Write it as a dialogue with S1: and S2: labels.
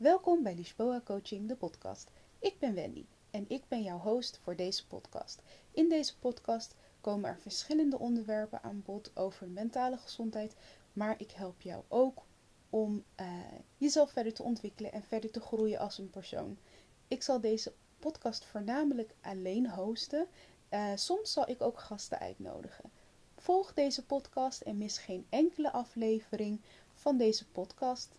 S1: Welkom bij Lisboa Coaching, de podcast. Ik ben Wendy en ik ben jouw host voor deze podcast. In deze podcast komen er verschillende onderwerpen aan bod over mentale gezondheid, maar ik help jou ook om uh, jezelf verder te ontwikkelen en verder te groeien als een persoon. Ik zal deze podcast voornamelijk alleen hosten. Uh, soms zal ik ook gasten uitnodigen. Volg deze podcast en mis geen enkele aflevering van deze podcast.